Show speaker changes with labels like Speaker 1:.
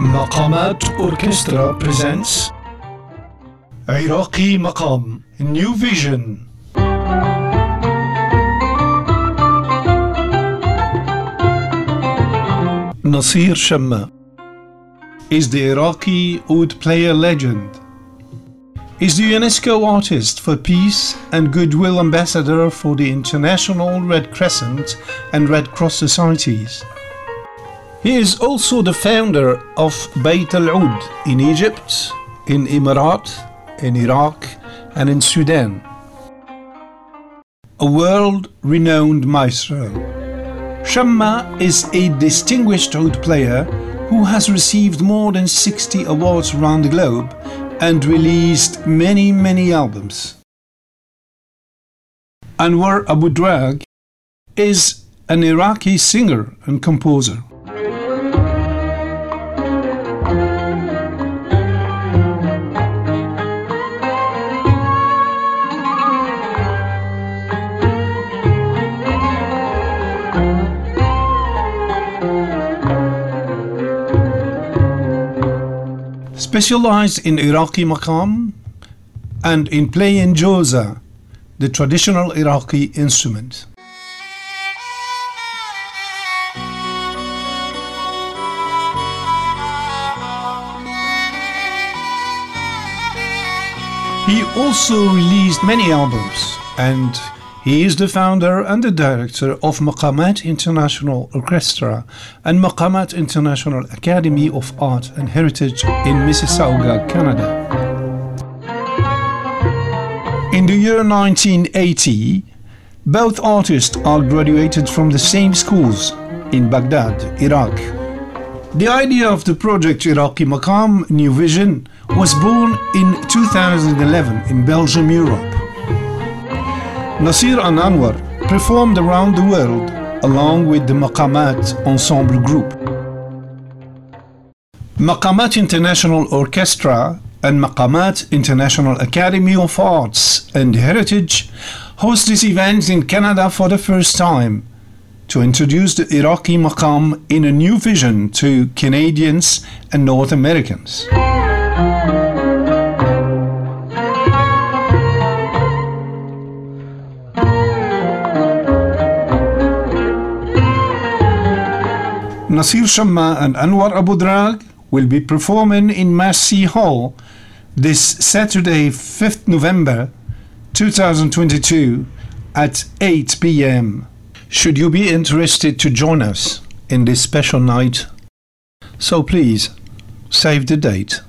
Speaker 1: Maqamat Orchestra presents Iraqi Maqam New Vision Nasir Shamma is the Iraqi oud player legend. Is the UNESCO artist for peace and goodwill ambassador for the International Red Crescent and Red Cross societies. He is also the founder of Bayt al Oud in Egypt, in Emirat, in Iraq, and in Sudan. A world renowned maestro. Shamma is a distinguished oud player who has received more than 60 awards around the globe and released many, many albums. Anwar Abu Drag is an Iraqi singer and composer. Specialized in Iraqi maqam and in playing joza, the traditional Iraqi instrument. He also released many albums and he is the founder and the director of Maqamat International Orchestra and Maqamat International Academy of Art and Heritage in Mississauga, Canada. In the year 1980, both artists are graduated from the same schools in Baghdad, Iraq. The idea of the project Iraqi Maqam New Vision was born in 2011 in Belgium, Europe. Nasir and Anwar performed around the world along with the Maqamat Ensemble Group. Maqamat International Orchestra and Maqamat International Academy of Arts and Heritage host this event in Canada for the first time to introduce the Iraqi maqam in a new vision to Canadians and North Americans. Nasir Shamma and Anwar Abu Drag will be performing in Massey Hall this Saturday, 5th November 2022 at 8 p.m. Should you be interested to join us in this special night, so please save the date.